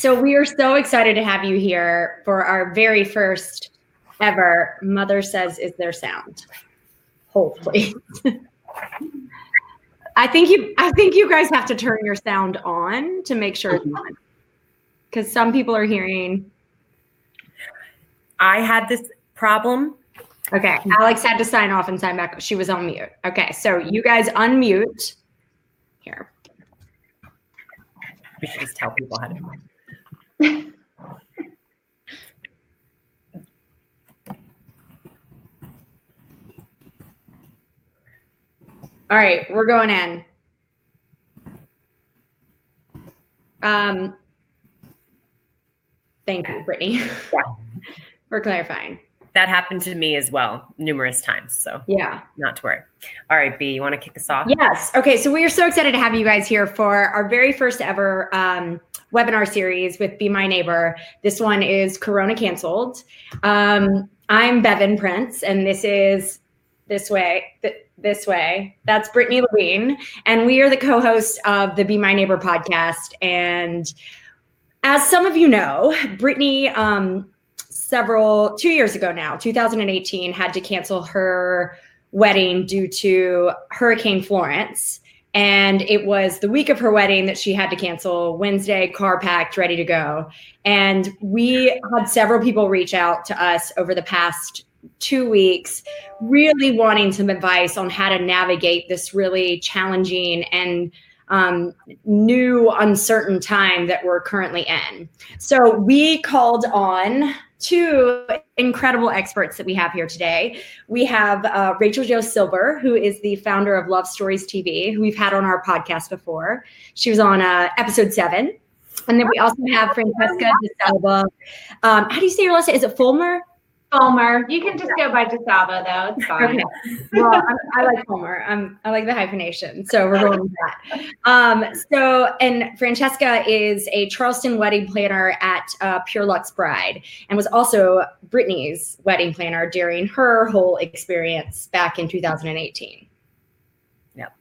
So we are so excited to have you here for our very first ever Mother Says Is There Sound. Hopefully. I think you I think you guys have to turn your sound on to make sure it's on. Because some people are hearing. I had this problem. Okay. Alex had to sign off and sign back. She was on mute. Okay. So you guys unmute. Here. We should just tell people how to do it. All right, we're going in. Um, thank you, Brittany, Yeah. for clarifying. That happened to me as well numerous times. So Yeah. not to worry. All right, B, you want to kick us off? Yes. Okay. So we are so excited to have you guys here for our very first ever um, webinar series with Be My Neighbor. This one is Corona Canceled. Um, I'm Bevan Prince, and this is this way. Th- this way. That's Brittany Levine, and we are the co-hosts of the Be My Neighbor podcast. And as some of you know, Brittany, um, several two years ago now, 2018, had to cancel her wedding due to Hurricane Florence. And it was the week of her wedding that she had to cancel Wednesday, car packed, ready to go. And we had several people reach out to us over the past two weeks, really wanting some advice on how to navigate this really challenging and um, new, uncertain time that we're currently in. So we called on two incredible experts that we have here today. We have uh, Rachel Jo Silver, who is the founder of Love Stories TV, who we've had on our podcast before. She was on uh, episode seven. And then we also have Francesca DeSalvo. Um, how do you say your last name? Is it Fulmer? Fulmer. You can just go by DeSalvo though. It's fine. Okay. Well, I'm, I like Fulmer. Um, I like the hyphenation, so we're going with that. Um, so, and Francesca is a Charleston wedding planner at uh, Pure Luxe Bride, and was also Brittany's wedding planner during her whole experience back in 2018. Yep.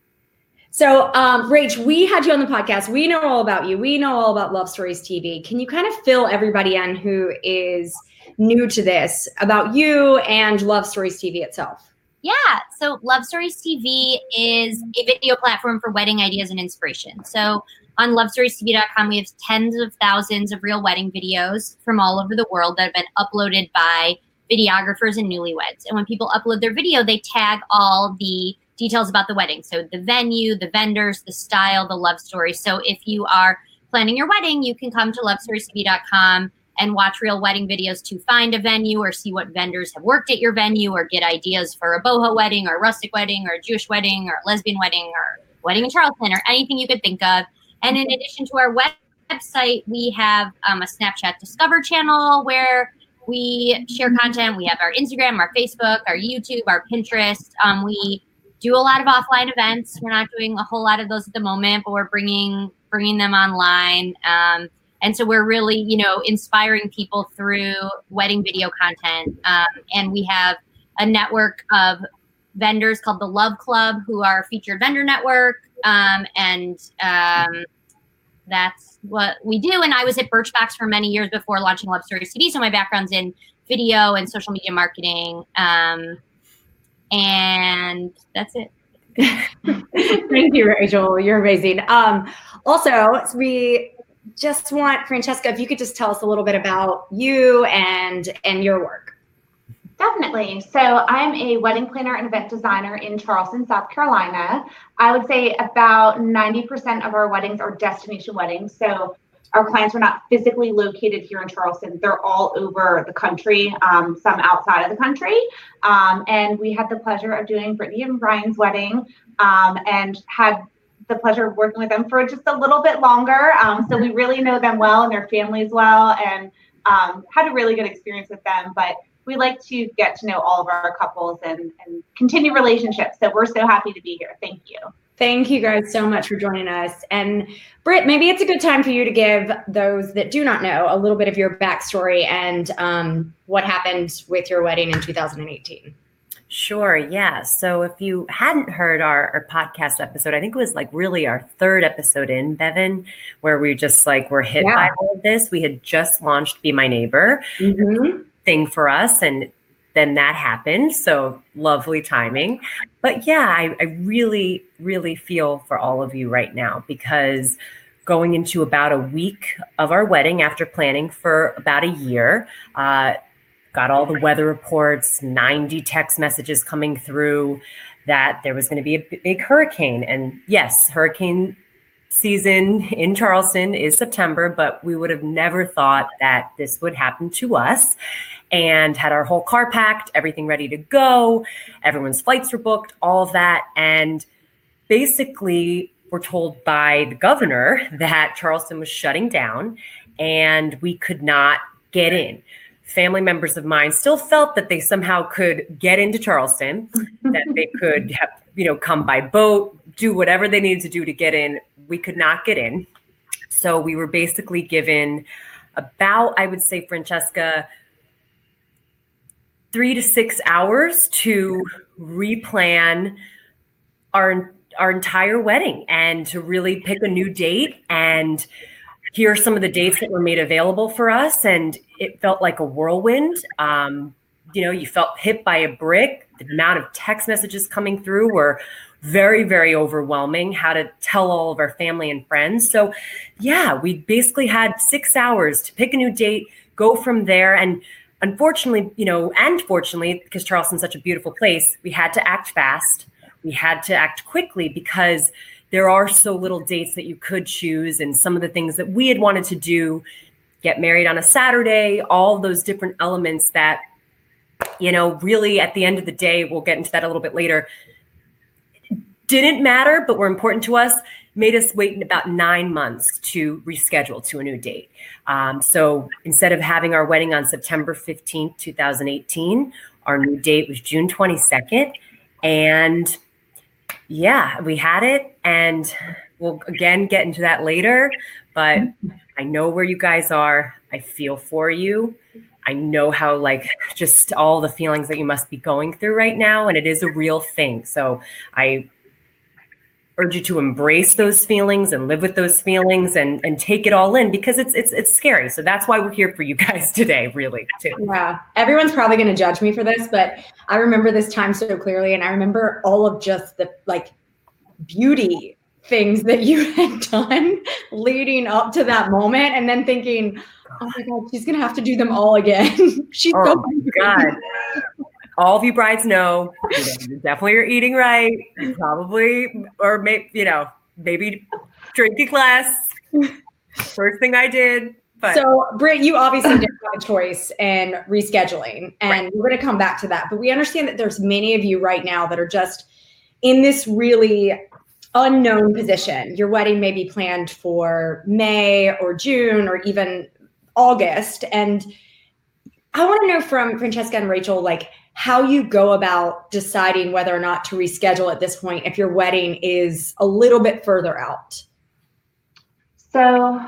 So, um, Rach, we had you on the podcast. We know all about you. We know all about Love Stories TV. Can you kind of fill everybody in who is new to this about you and Love Stories TV itself? Yeah. So Love Stories TV is a video platform for wedding ideas and inspiration. So on lovestoriestv.com, we have tens of thousands of real wedding videos from all over the world that have been uploaded by videographers and newlyweds. And when people upload their video, they tag all the details about the wedding. So the venue, the vendors, the style, the love story. So if you are planning your wedding, you can come to lovestoriestv.com and watch real wedding videos to find a venue or see what vendors have worked at your venue or get ideas for a boho wedding or a rustic wedding or a Jewish wedding or a lesbian wedding or wedding in Charleston or anything you could think of. And in addition to our website, we have um, a Snapchat Discover channel where we share content. We have our Instagram, our Facebook, our YouTube, our Pinterest. Um, we do a lot of offline events. We're not doing a whole lot of those at the moment, but we're bringing bringing them online. Um, and so we're really, you know, inspiring people through wedding video content. Um, and we have a network of vendors called the Love Club, who are featured vendor network. Um, and um, that's what we do. And I was at Birchbox for many years before launching Love Stories TV. So my background's in video and social media marketing. Um, and that's it. Thank you, Rachel. You're amazing. Um, also, we just want Francesca, if you could just tell us a little bit about you and and your work. Definitely. So I'm a wedding planner and event designer in Charleston, South Carolina. I would say about 90% of our weddings are destination weddings. So our clients are not physically located here in Charleston. They're all over the country, um, some outside of the country. Um, and we had the pleasure of doing Brittany and Brian's wedding um, and had the pleasure of working with them for just a little bit longer. Um, so we really know them well and their families well and um, had a really good experience with them. But we like to get to know all of our couples and, and continue relationships. So we're so happy to be here. Thank you. Thank you guys so much for joining us. And Britt, maybe it's a good time for you to give those that do not know a little bit of your backstory and um, what happened with your wedding in 2018. Sure. Yeah. So if you hadn't heard our, our podcast episode, I think it was like really our third episode in Bevan, where we just like were hit Yeah. by all of this. We had just launched Be My Neighbor Mhm. thing for us, and then that happened. So lovely timing. But yeah, I, I really, really feel for all of you right now because going into about a week of our wedding after planning for about a year, uh, got all the weather reports, 90 text messages coming through that there was going to be a big hurricane. And yes, hurricane season in Charleston is September, but we would have never thought that this would happen to us. And had our whole car packed, everything ready to go, everyone's flights were booked, all of that. And basically, we're told by the governor that Charleston was shutting down and we could not get in. Family members of mine still felt that they somehow could get into Charleston, that they could have, you know, come by boat, do whatever they needed to do to get in. We could not get in. So we were basically given about, I would say, Francesca, three to six hours to replan our our entire wedding and to really pick a new date and here are some of the dates that were made available for us and it felt like a whirlwind. Um, you know you felt hit by a brick. The amount of text messages coming through were very very overwhelming how to tell all of our family and friends. So yeah we basically had six hours to pick a new date go from there. And unfortunately you know and fortunately because charleston's such a beautiful place we had to act fast. We had to act quickly because there are so little dates that you could choose and some of the things that we had wanted to do get married on a saturday all those different elements that you know really at the end of the day we'll get into that a little bit later didn't matter but were important to us made us wait about nine months to reschedule to a new date um, so instead of having our wedding on september 15th 2018 our new date was june 22nd and yeah, we had it, and we'll again get into that later. But I know where you guys are. I feel for you. I know how, like, just all the feelings that you must be going through right now, and it is a real thing. So I urge you to embrace those feelings and live with those feelings and and take it all in because it's it's it's scary. So that's why we're here for you guys today, really, too. Yeah, everyone's probably going to judge me for this, but I remember this time so clearly, and I remember all of just the like beauty things that you had done leading up to that moment, and then thinking, "Oh my god, she's going to have to do them all again." she's Oh so my God. All of you brides know you know, you definitely are eating right. You probably, or maybe, you know, maybe drinking less. First thing I did. But So, Britt, you obviously didn't have a choice in rescheduling, and Right. we're going to come back to that. But we understand that there's many of you right now that are just in this really unknown position. Your wedding may be planned for May or June or even August, and I want to know from Francesca and Rachel, like how you go about deciding whether or not to reschedule at this point if your wedding is a little bit further out. So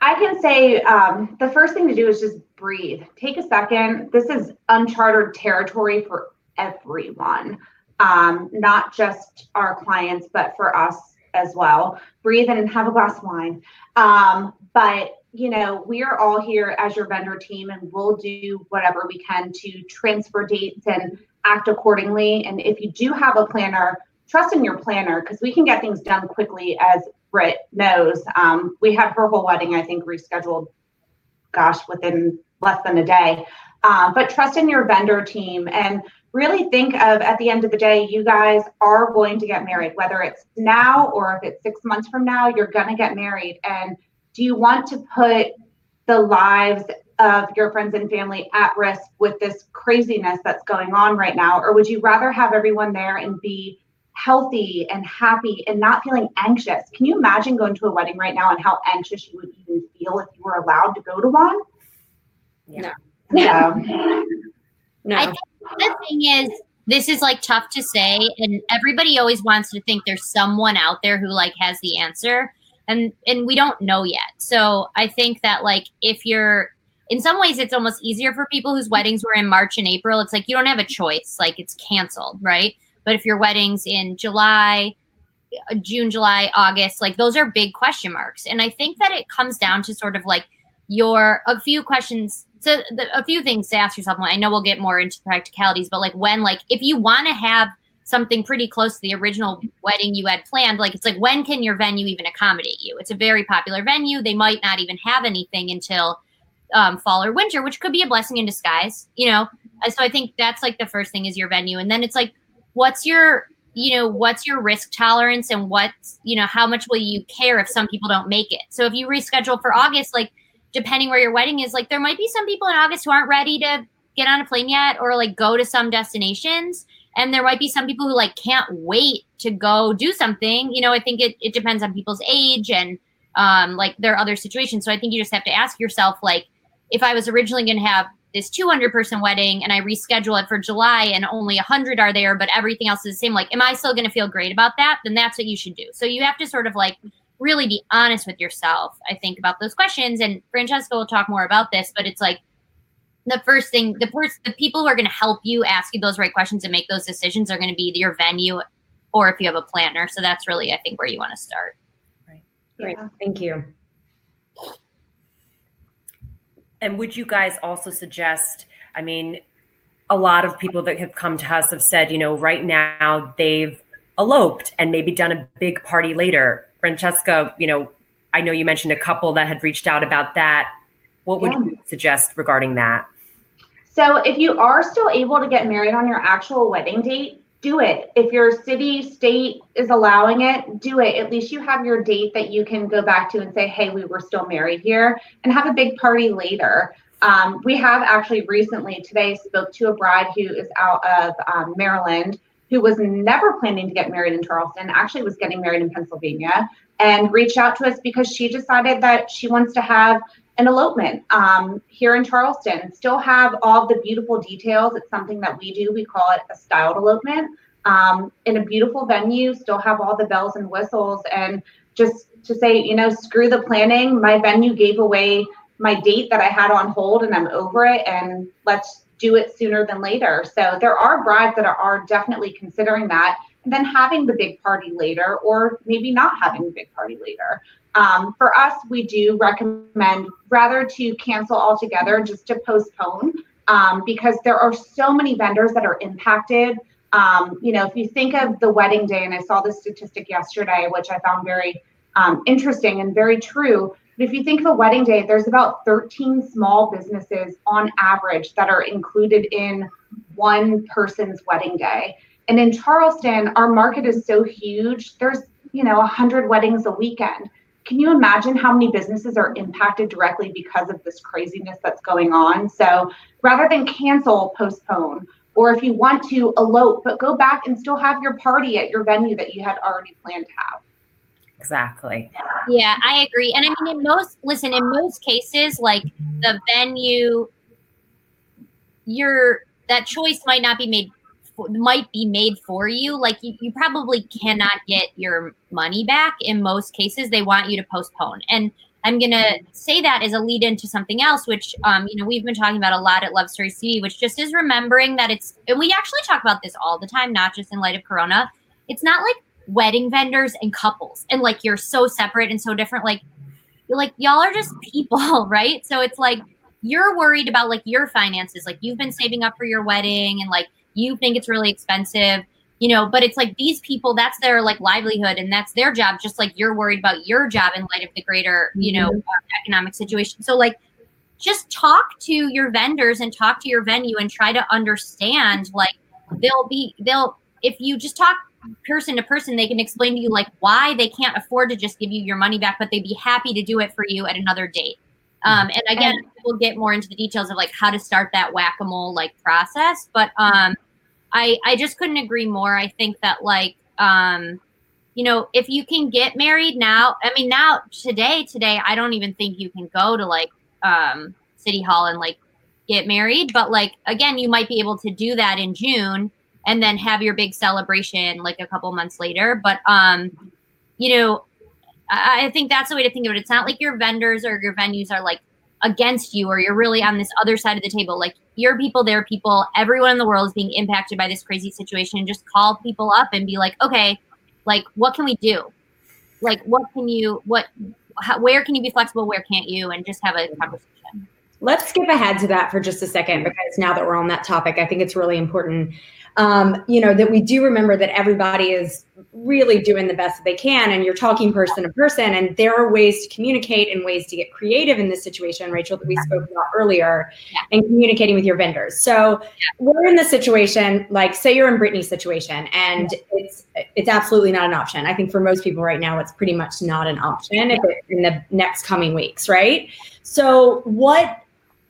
I can say um, the first thing to do is just breathe. Take a second. This is uncharted territory for everyone, um, not just our clients, but for us as well. Breathe in and have a glass of wine. Um, but you know, we are all here as your vendor team, and we'll do whatever we can to transfer dates and act accordingly. And if you do have a planner, trust in your planner because we can get things done quickly as Britt knows. Um, we had her whole wedding, I think, rescheduled, gosh, within less than a day. Uh, but trust in your vendor team and really think of at the end of the day, you guys are going to get married, whether it's now or if it's six months from now, you're going to get married. And do you want to put the lives of your friends and family at risk with this craziness that's going on right now? Or would you rather have everyone there and be healthy and happy and not feeling anxious. Can you imagine going to a wedding right now and how anxious you would even feel if you were allowed to go to one? Yeah. Yeah. No. I think the thing is, this is like tough to say, and everybody always wants to think there's someone out there who like has the answer, and and we don't know yet. So I think that like if you're in some ways it's almost easier for people whose weddings were in March and April. It's like you don't have a choice, like it's canceled, right? But if your wedding's in July, uh, June, July, August, like those are big question marks. And I think that it comes down to sort of like your a few questions so the, a few things to ask yourself i know we'll get more into practicalities but like when like if you want to have something pretty close to the original wedding you had planned like it's like when can your venue even accommodate you? It's a very popular venue. They might not even have anything until um, fall or winter which could be a blessing in disguise you know? So i think that's like the first thing is your venue. And then it's like what's your you know what's your risk tolerance and what's you know how much will you care if some people don't make it? So if you reschedule for august like depending where your wedding is, like there might be some people in August who aren't ready to get on a plane yet or like go to some destinations. And there might be some people who like can't wait to go do something. You know, I think it, it depends on people's age and um, like their other situations. So I think you just have to ask yourself, like, if I was originally going to have this 200 person wedding and I reschedule it for July and only 100 are there, but everything else is the same, like, am I still going to feel great about that? Then that's what you should do. So you have to sort of like really be honest with yourself, I think, about those questions. And Francesca will talk more about this, but it's like the first thing, the first, the people who are going to help you ask you those right questions and make those decisions are going to be your venue or if you have a planner. So that's really, I think, where you want to start. Right. Great. Yeah. Thank you. And would you guys also suggest, I mean, a lot of people that have come to us have said, you know, right now they've eloped and maybe done a big party later Francesca, you know, I know you mentioned a couple that had reached out about that. What would yeah. you suggest regarding that? So, if you are still able to get married on your actual wedding date, do it. If your city, state is allowing it, do it. At least you have your date that you can go back to and say, hey, we were still married here and have a big party later. Um, we have actually recently today spoke to a bride who is out of um, Maryland who was never planning to get married in Charleston, actually was getting married in Pennsylvania, and reached out to us because she decided that she wants to have an elopement um, here in Charleston. Still have all the beautiful details. It's something that we do. We call it a styled elopement um, in a beautiful venue. Still have all the bells and whistles, and just to say, you know, screw the planning. My venue gave away my date that I had on hold, and I'm over it. And let's do it sooner than later. So there are brides that are, are definitely considering that and then having the big party later, or maybe not having the big party later. Um, for us, we do recommend rather to cancel altogether, just to postpone, um, because there are so many vendors that are impacted. Um, you know, if you think of the wedding day, and I saw this statistic yesterday, which I found very um, interesting and very true. But if you think of a wedding day, there's about 13 small businesses on average that are included in one person's wedding day. And in Charleston, our market is so huge. There's, you know, 100 weddings a weekend. Can you imagine how many businesses are impacted directly because of this craziness that's going on? So rather than cancel, postpone. Or if you want to elope, but go back and still have your party at your venue that you had already planned to have. Exactly. Yeah, I agree. And I mean, in most, listen, in most cases, like the venue, your that choice might not be made might be made for you like you, you probably cannot get your money back in most cases they want you to postpone and i'm to say that as a lead into something else which um, you know we've been talking about a lot at love story TV, which just is remembering that it's and we actually talk about this all the time not just in light of corona it's not like wedding vendors and couples. And like you're so separate and so different. Like you're like y'all are just people right? So it's like you're worried about like your finances. Like you've been saving up for your wedding and like you think it's really expensive you know? But it's like these people that's their like livelihood and that's their job just like you're worried about your job in light of the greater you know mm-hmm. economic situation. So like just talk to your vendors and talk to your venue and try to understand like they'll be they'll if you just talk person to person, they can explain to you like why they can't afford to just give you your money back, but they'd be happy to do it for you at another date. Um, and again, and, we'll get more into the details of like how to start that whack-a-mole like process. But um, I I just couldn't agree more. I think that like um, you know, if you can get married now, I mean now today, today, I don't even think you can go to like um city hall and like get married. But like again, you might be able to do that in June and then have your big celebration like a couple months later. But um, you know, I, I think that's the way to think of it. It's not like your vendors or your venues are like against you or you're really on this other side of the table. Like your people, their people, everyone in the world is being impacted by this crazy situation. Just call people up and be like, okay, like what can we do? Like what can you what how, where can you be flexible? Where can't you? And just have a conversation. Let's skip ahead to that for just a second because now that we're on that topic, I think it's really important um, you know, that we do remember that everybody is really doing the best that they can and you're talking person to person and there are ways to communicate and ways to get creative in this situation rachel that we spoke about earlier yeah. and communicating with your vendors so yeah. we're in this situation like say you're in brittany's situation and yeah. it's it's absolutely not an option i think for most people right now it's pretty much not an option if it, in the next coming weeks right so what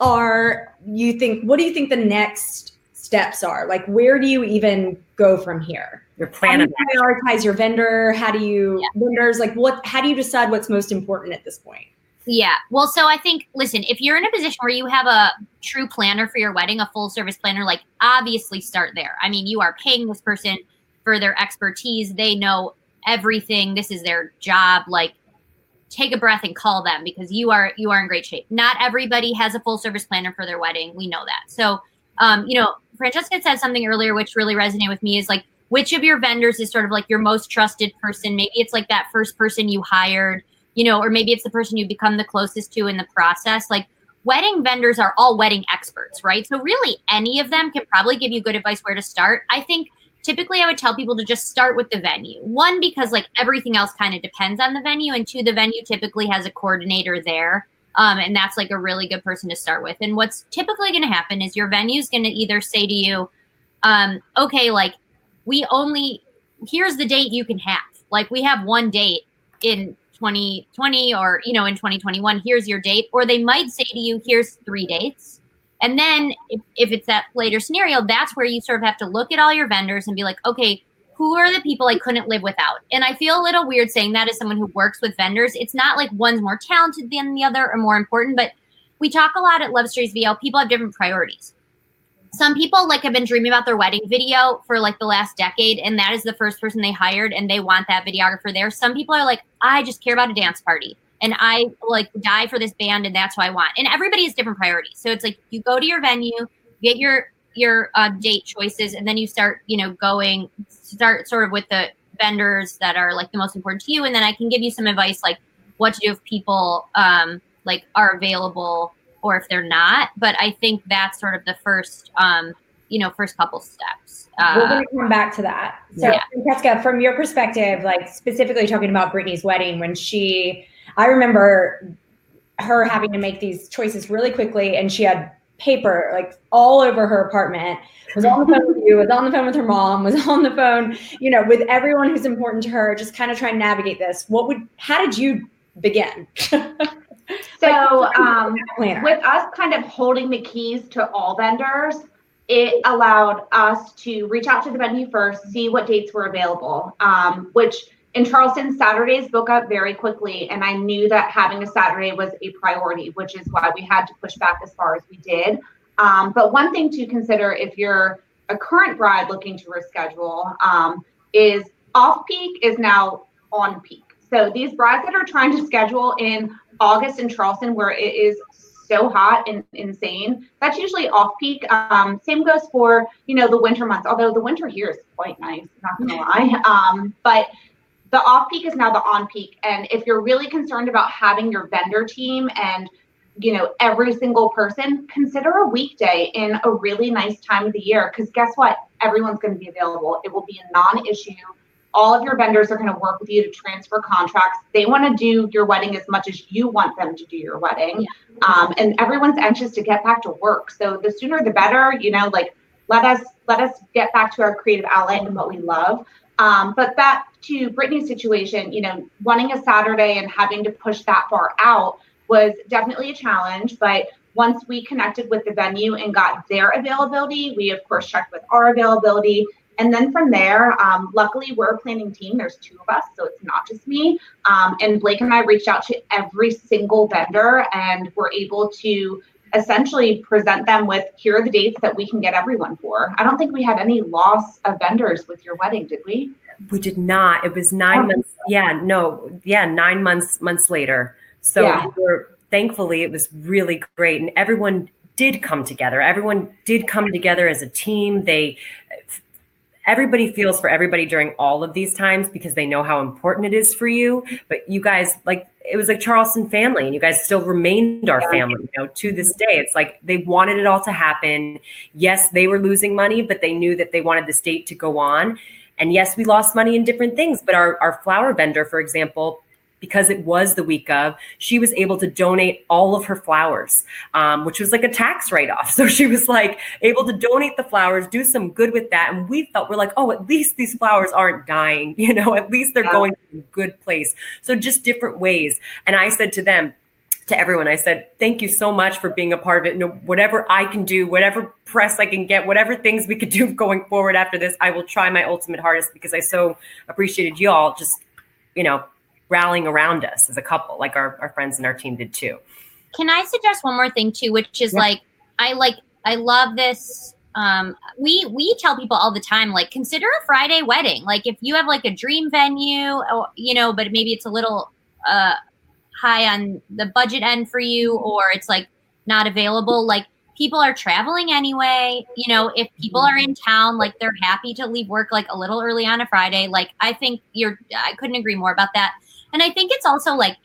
are you think what do you think the next steps are? Like, where do you even go from here? Your plan. How do you prioritize your vendor? How do you yeah. vendors like what? How do you decide what's most important at this point? Yeah. Well, so I think, listen, if you're in a position where you have a true planner for your wedding, a full service planner, like obviously start there. I mean, you are paying this person for their expertise. They know everything. This is their job. Like, take a breath and call them because you are you are in great shape. Not everybody has a full service planner for their wedding. We know that. So, um, you know, Francesca said something earlier which really resonated with me is like which of your vendors is sort of like your most trusted person? Maybe it's like that first person you hired, you know, or maybe it's the person you become the closest to in the process. Like wedding vendors are all wedding experts, right? So really any of them can probably give you good advice where to start. I think typically I would tell people to just start with the venue. One, because like everything else kind of depends on the venue, and two, the venue typically has a coordinator there um, and that's like a really good person to start with. And what's typically going to happen is your venue is going to either say to you, um, okay, like we only, here's the date you can have. Like we have one date in 2020 or, you know, in 2021, here's your date. Or they might say to you, here's three dates. And then if, if it's that later scenario, that's where you sort of have to look at all your vendors and be like, okay, who are the people I couldn't live without? And I feel a little weird saying that as someone who works with vendors. It's not like one's more talented than the other or more important, but we talk a lot at Love Stories TV. People have different priorities. Some people like have been dreaming about their wedding video for like the last decade, and that is the first person they hired, and they want that videographer there. Some people are like, I just care about a dance party, and I like die for this band, and that's what I want. And everybody has different priorities. So it's like you go to your venue, get your your uh, date choices, and then you start, you know, going start sort of with the vendors that are like the most important to you, and then I can give you some advice like what to do if people um, like are available or if they're not. But I think that's sort of the first, um, you know, first couple steps. Uh, We're going to come back to that. So, yeah. Francesca, from your perspective, like specifically talking about Brittany's wedding, when she, I remember her having to make these choices really quickly, and she had paper like all over her apartment was on the phone with you was on the phone with her mom was on the phone you know with everyone who's important to her just kind of trying to navigate this. What would how did you begin? So um, with us kind of holding the keys to all vendors it allowed us to reach out to the venue first see what dates were available um, which in Charleston, Saturdays book up very quickly, and I knew that having a Saturday was a priority, which is why we had to push back as far as we did. Um, but one thing to consider if you're a current bride looking to reschedule um, is off peak is now on peak. So these brides that are trying to schedule in August in Charleston, where it is so hot and insane, that's usually off peak. Um, same goes for you know the winter months. Although the winter here is quite nice, not gonna lie. Um, but the off peak is now the on peak. And if you're really concerned about having your vendor team and you know every single person, consider a weekday in a really nice time of the year. Because guess what? Everyone's going to be available. It will be a non-issue. All of your vendors are going to work with you to transfer contracts. They want to do your wedding as much as you want them to do your wedding. Um, and everyone's anxious to get back to work. So the sooner the better. You know, like let us let us get back to our creative outlet and what we love. Um, but back to Brittany's situation, you know, wanting a Saturday and having to push that far out was definitely a challenge. But once we connected with the venue and got their availability, we of course checked with our availability. And then from there, um, luckily we're a planning team. There's two of us, so it's not just me. Um, and Blake and I reached out to every single vendor and were able to essentially present them with here are the dates that we can get everyone for. I don't think we had any loss of vendors with your wedding, did we? We did not. It was nine oh. months. Yeah, no, yeah, nine months months later. So yeah. we were thankfully it was really great and everyone did come together everyone did come together as a team they everybody feels for everybody during all of these times because they know how important it is for you but you guys like it was like charleston family and you guys still remained our family you know to this day it's like they wanted it all to happen yes they were losing money but they knew that they wanted the state to go on and yes we lost money in different things but our, our flower vendor for example because it was the week of, she was able to donate all of her flowers, um, which was like a tax write off. So she was like able to donate the flowers, do some good with that. And we felt we're like, oh, at least these flowers aren't dying. You know, at least they're yeah. going to a good place. So just different ways. And I said to them, to everyone. I said, thank you so much for being a part of it. You know, whatever I can do, whatever press I can get, whatever things we could do going forward after this, I will try my ultimate hardest because I so appreciated you all just, you know, rallying around us as a couple, like our, our friends and our team did too. Can I suggest one more thing too, which is yeah. like I like I love this. Um, we we tell people all the time, like consider a Friday wedding. Like if you have like a dream venue, or, you know, but maybe it's a little uh, high on the budget end for you, or it's like not available. Like people are traveling anyway. You know, if people are in town, like they're happy to leave work like a little early on a Friday. Like I think you're. I couldn't agree more about that. And I think it's also like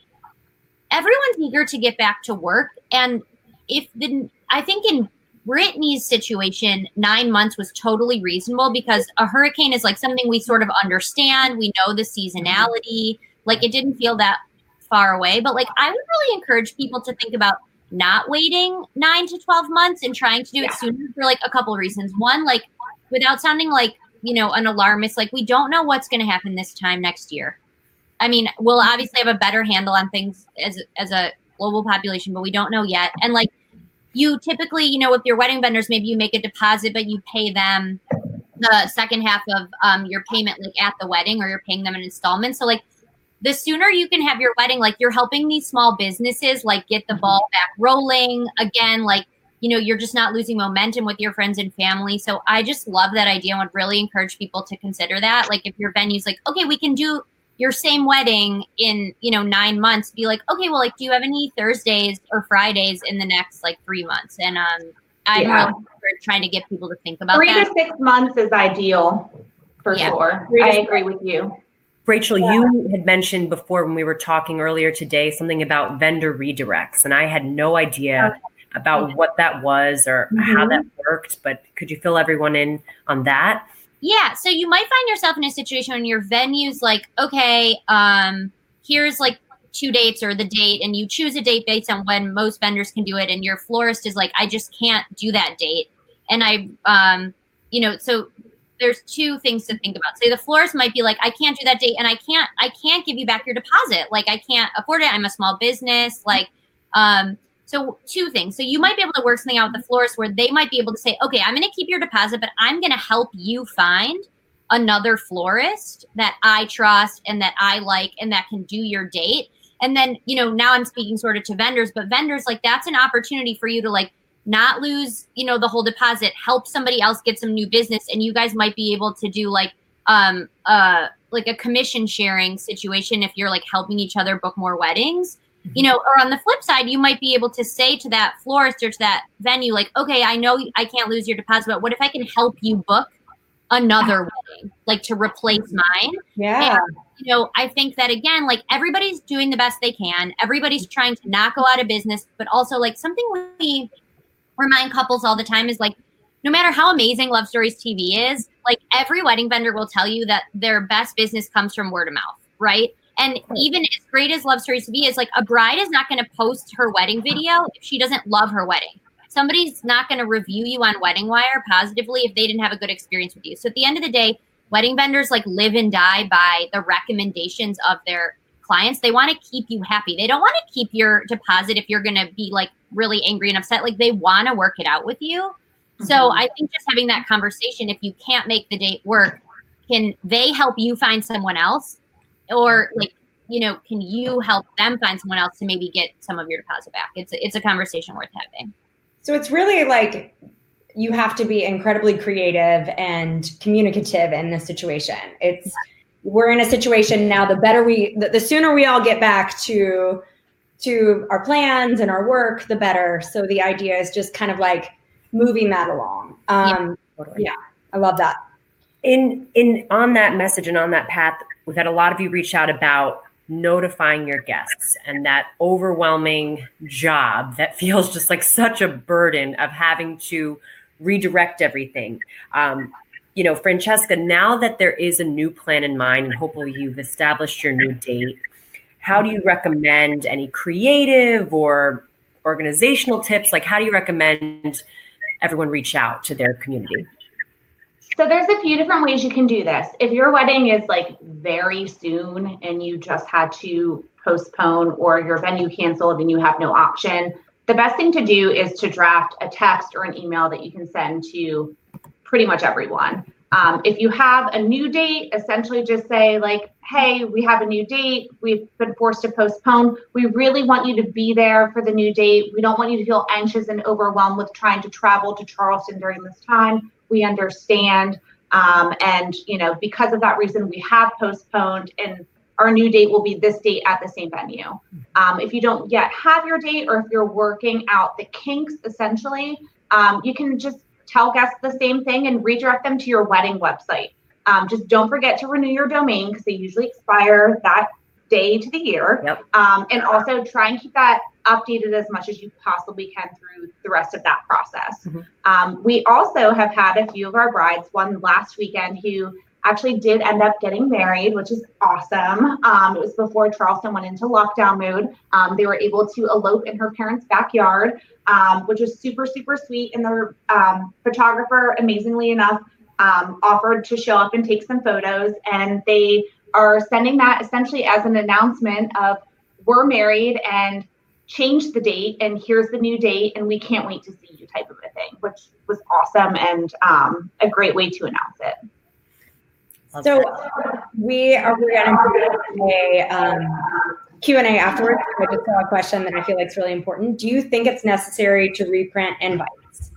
everyone's eager to get back to work. And if the, I think in Brittany's situation, nine months was totally reasonable because a hurricane is like something we sort of understand. We know the seasonality. Like it didn't feel that far away. But like I would really encourage people to think about not waiting nine to 12 months and trying to do it sooner for like a couple of reasons. One, like without sounding like, you know, an alarmist, like we don't know what's going to happen this time next year. I mean, we'll obviously have a better handle on things as as a global population, but we don't know yet. And like you typically, you know, with your wedding vendors, maybe you make a deposit, but you pay them the second half of um, your payment like at the wedding, or you're paying them in installments. So like the sooner you can have your wedding, like you're helping these small businesses like get the ball back rolling again, like you know, you're just not losing momentum with your friends and family. So I just love that idea and would really encourage people to consider that. Like if your venue's like, okay, we can do your same wedding in you know nine months be like okay well like do you have any thursdays or fridays in the next like three months and um i'm yeah. really trying to get people to think about three that. to six months is ideal for yeah. sure i agree with you Rachel, yeah. you had mentioned before when we were talking earlier today something about vendor redirects, and I had no idea okay. about what that was or mm-hmm. how that worked. But could you fill everyone in on that? Yeah. So you might find yourself in a situation when your venue's like, okay, um, here's like two dates or the date, and you choose a date based on when most vendors can do it, and your florist is like, I just can't do that date. And I, um, you know, so there's two things to think about. Say the florist might be like, I can't do that date, and I can't, I can't give you back your deposit. Like I can't afford it. I'm a small business. Like, um, so two things. So you might be able to work something out with the florist where they might be able to say, okay, I'm to keep your deposit, but I'm to help you find another florist that I trust and that I like and that can do your date. And then, you know, now I'm speaking sort of to vendors, but vendors like that's an opportunity for you to like not lose, you know, the whole deposit, help somebody else get some new business and you guys might be able to do like um uh like a commission sharing situation if you're like helping each other book more weddings. You know or on the flip side you might be able to say to that florist or to that venue like okay i know i can't lose your deposit but what if i can help you book another wedding like to replace mine? Yeah. And, you know i think that again like everybody's doing the best they can. Everybody's trying to not go out of business but also like something we remind couples all the time is like no matter how amazing love stories tv is like every wedding vendor will tell you that their best business comes from word of mouth right and even as great as Love Stories TV is like a bride is not going to post her wedding video if she doesn't love her wedding. Somebody's not going to review you on Wedding Wire positively if they didn't have a good experience with you. So at the end of the day, wedding vendors like live and die by the recommendations of their clients. They want to keep you happy. They don't want to keep your deposit if you're going to be like really angry and upset. Like they want to work it out with you. Mm-hmm. So I think just having that conversation, if you can't make the date work, can they help you find someone else? or like you know can you help them find someone else to maybe get some of your deposit back it's a, it's a conversation worth having so it's really like you have to be incredibly creative and communicative in this situation it's we're in a situation now the better we the, the sooner we all get back to to our plans and our work, the better. So the idea is just kind of like moving that along. Um, yeah, totally. yeah I love that. In in on that message and on that path, we've had a lot of you reach out about notifying your guests and that overwhelming job that feels just like such a burden of having to redirect everything. Um, you know, Francesca, now that there is a new plan in mind and hopefully you've established your new date, how do you recommend any creative or organizational tips? Like, how do you recommend everyone reach out to their community? So there's a few different ways you can do this. If your wedding is like very soon and you just had to postpone or your venue canceled and you have no option, the best thing to do is to draft a text or an email that you can send to pretty much everyone. Um, if you have a new date, essentially just say, like, hey, we have a new date. We've been forced to postpone. We really want you to be there for the new date. We don't want you to feel anxious and overwhelmed with trying to travel to Charleston during this time. We understand. Um, and, you know, because of that reason, we have postponed and our new date will be this date at the same venue. Um, if you don't yet have your date or if you're working out the kinks, essentially, um, you can just tell guests the same thing and redirect them to your wedding website. Um, just don't forget to renew your domain because they usually expire that day to the year. Yep. Um, and also try and keep that updated as much as you possibly can through the rest of that process. Mm-hmm. Um, we also have had a few of our brides, one last weekend, who actually did end up getting married, which is awesome. Um, it was before Charleston went into lockdown mode. Um, they were able to elope in her parents' backyard, um, which was super, super sweet. And the um, photographer, amazingly enough, um, offered to show up and take some photos. And they are sending that essentially as an announcement of we're married and change the date and here's the new date and we can't wait to see you type of a thing which was awesome and um, a great way to announce it so we are going to do a um, Q&A afterwards. I just saw a question that I feel like is really important. Do you think it's necessary to reprint invites?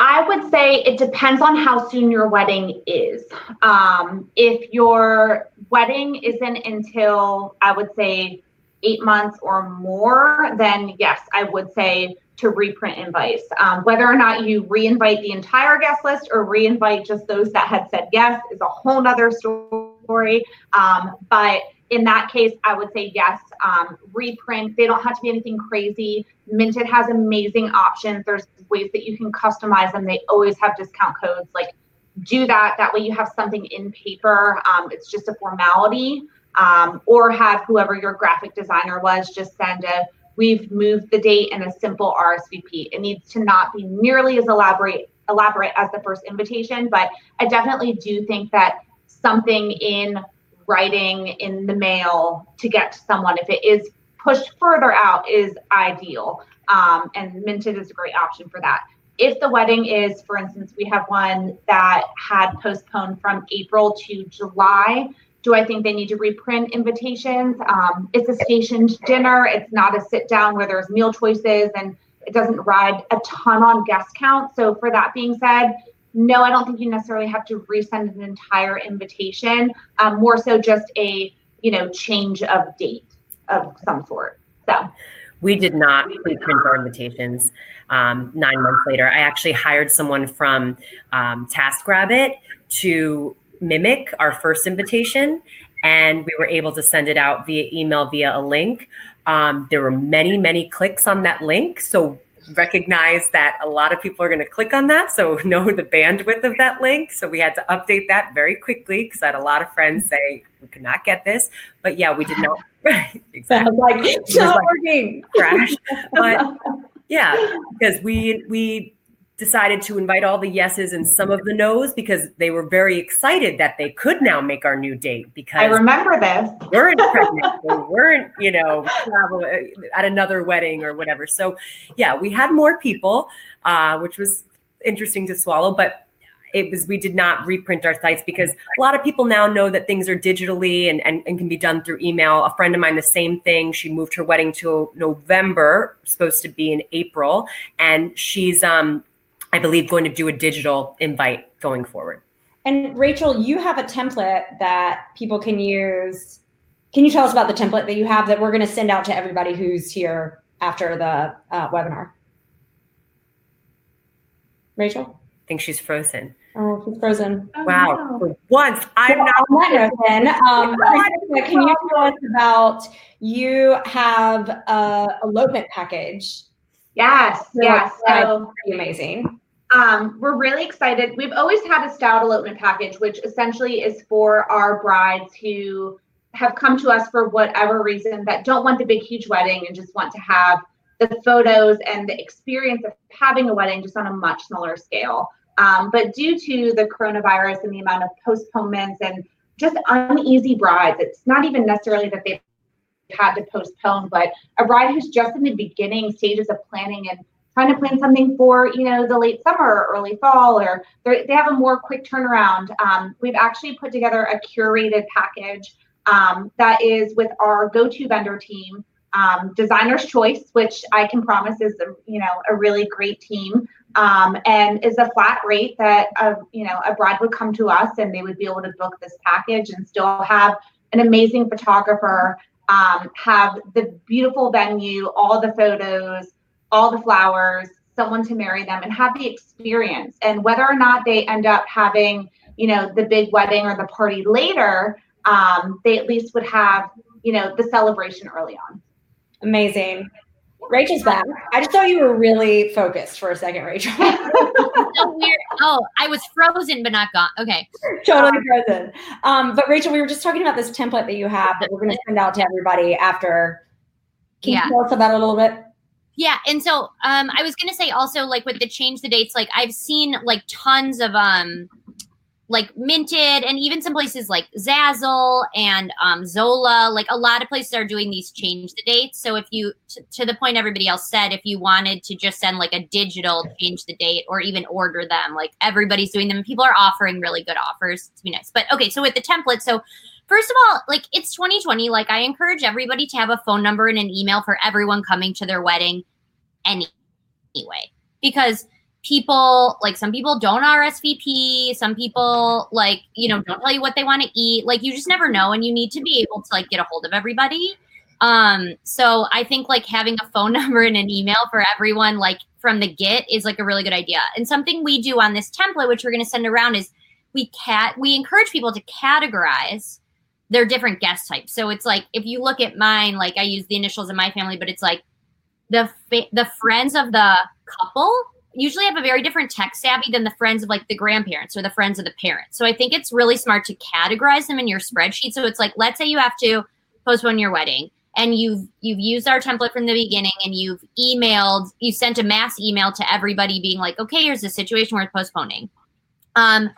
I would say it depends on how soon your wedding is. Um, if your wedding isn't until, I would say, eight months or more, then yes, I would say to reprint invites. Um, whether or not you re-invite the entire guest list or re-invite just those that had said yes is a whole nother story. Um, but in that case, I would say yes, um, reprint. They don't have to be anything crazy. Minted has amazing options. There's ways that you can customize them. They always have discount codes. Like do that. That way you have something in paper. Um, it's just a formality. Um, or have whoever your graphic designer was just send a we've moved the date and a simple RSVP. It needs to not be nearly as elaborate elaborate as the first invitation, but I definitely do think that something in writing in the mail to get to someone, if it is pushed further out, is ideal. Um, and Minted is a great option for that. If the wedding is, for instance, we have one that had postponed from April to July, do I think they need to reprint invitations? Um, it's a stationed dinner. It's not a sit down where there's meal choices and it doesn't ride a ton on guest count. So, for that being said, no, I don't think you necessarily have to resend an entire invitation. Um, more so, just a you know change of date of some sort. So. We did not reprint our invitations um, nine months later. I actually hired someone from um, TaskRabbit to mimic our first invitation and we were able to send it out via email via a link. Um, there were many, many clicks on that link. So recognize that a lot of people are going to click on that. So know the bandwidth of that link. So we had to update that very quickly because I had a lot of friends mm-hmm. say we could not get this. But yeah, we did not. exactly. like, it's not like working. Crash. But yeah, because we we decided to invite all the yeses and some of the nos because they were very excited that they could now make our new date because I remember this. weren't pregnant, we weren't, you know, travel uh, at another wedding or whatever. So yeah, we had more people, uh, which was interesting to swallow, but it was we did not reprint our sites because a lot of people now know that things are digitally and, and, and can be done through email. A friend of mine, the same thing. She moved her wedding to November, supposed to be in April, and she's um I believe, going to do a digital invite going forward. And Rachel, you have a template that people can use can you tell us about the template that you have that we're going to send out to everybody who's here after the uh, webinar? Rachel? I think she's frozen. Oh, she's frozen. Oh, Wow. no. Once, I'm Well, not. on that note, then, um, Rachel, can you tell us about you have a elopement package? Yes, yes. So Pretty amazing. Um, we're really excited. We've always had a stout elopement package, which essentially is for our brides who have come to us for whatever reason that don't want the big, huge wedding and just want to have the photos and the experience of having a wedding just on a much smaller scale. Um, but due to the coronavirus and the amount of postponements and just uneasy brides, it's not even necessarily that they've had to postpone, but a bride who's just in the beginning stages of planning and trying to plan something for you know the late summer or early fall or they're- have a more quick turnaround. Um, we've actually put together a curated package um, that is with our go-to vendor team um, designer's choice which i can promise is a, you know a really great team um, and is a flat rate that a, you know a bride would come to us and they would be able to book this package and still have an amazing photographer um, have the beautiful venue all the photos all the flowers, someone to marry them, and have the experience. And whether or not they end up having, you know, the big wedding or the party later, um, they at least would have, you know, the celebration early on. Amazing. Rachel's back. I just thought you were really focused for a second, Rachel. so weird. Oh, I was frozen but not gone. Okay. totally frozen. Um, but Rachel, we were just talking about this template that you have that we're going to send out to everybody after. Can Yeah. you tell us about it a little bit? Yeah, and so um I was gonna say also like with the change the dates, like I've seen like tons of um like minted and even some places like Zazzle and um Zola, like a lot of places are doing these change the dates. So if you t- to the point everybody else said, if you wanted to just send like a digital change the date or even order them, like everybody's doing them. People are offering really good offers to be nice. But okay, so with the template, so First of all, like it's 2020. Like I encourage everybody to have a phone number and an email for everyone coming to their wedding any anyway. Because people like some people don't RSVP, some people like, you know, don't tell you what they want to eat. Like you just never know and you need to be able to like get a hold of everybody. Um, so I think like having a phone number and an email for everyone like from the get is like a really good idea. And something we do on this template, which we're gonna send around, is we cat we encourage people to categorize their different guest types. So it's like if you look at mine, like I use the initials of my family, but it's like the fa- the friends of the couple usually have a very different tech savvy than the friends of like the grandparents or the friends of the parents. So I think it's really smart to categorize them in your spreadsheet. So it's like let's say you have to postpone your wedding and you've you've used our template from the beginning and you've emailed you sent a mass email to everybody being like okay here's the situation worth postponing um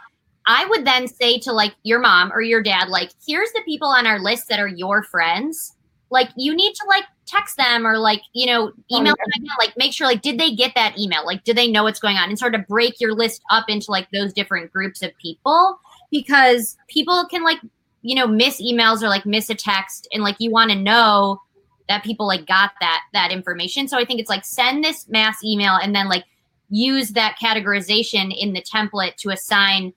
i would then say to like your mom or your dad like here's the people on our list that are your friends. Like you need to like text them or like you know oh, email them again like make sure like did they get that email? Like do they know what's going on? And sort of break your list up into like those different groups of people because people can like you know miss emails or like miss a text and like you want to know that people like got that that information. So i think it's like send this mass email and then like use that categorization in the template to assign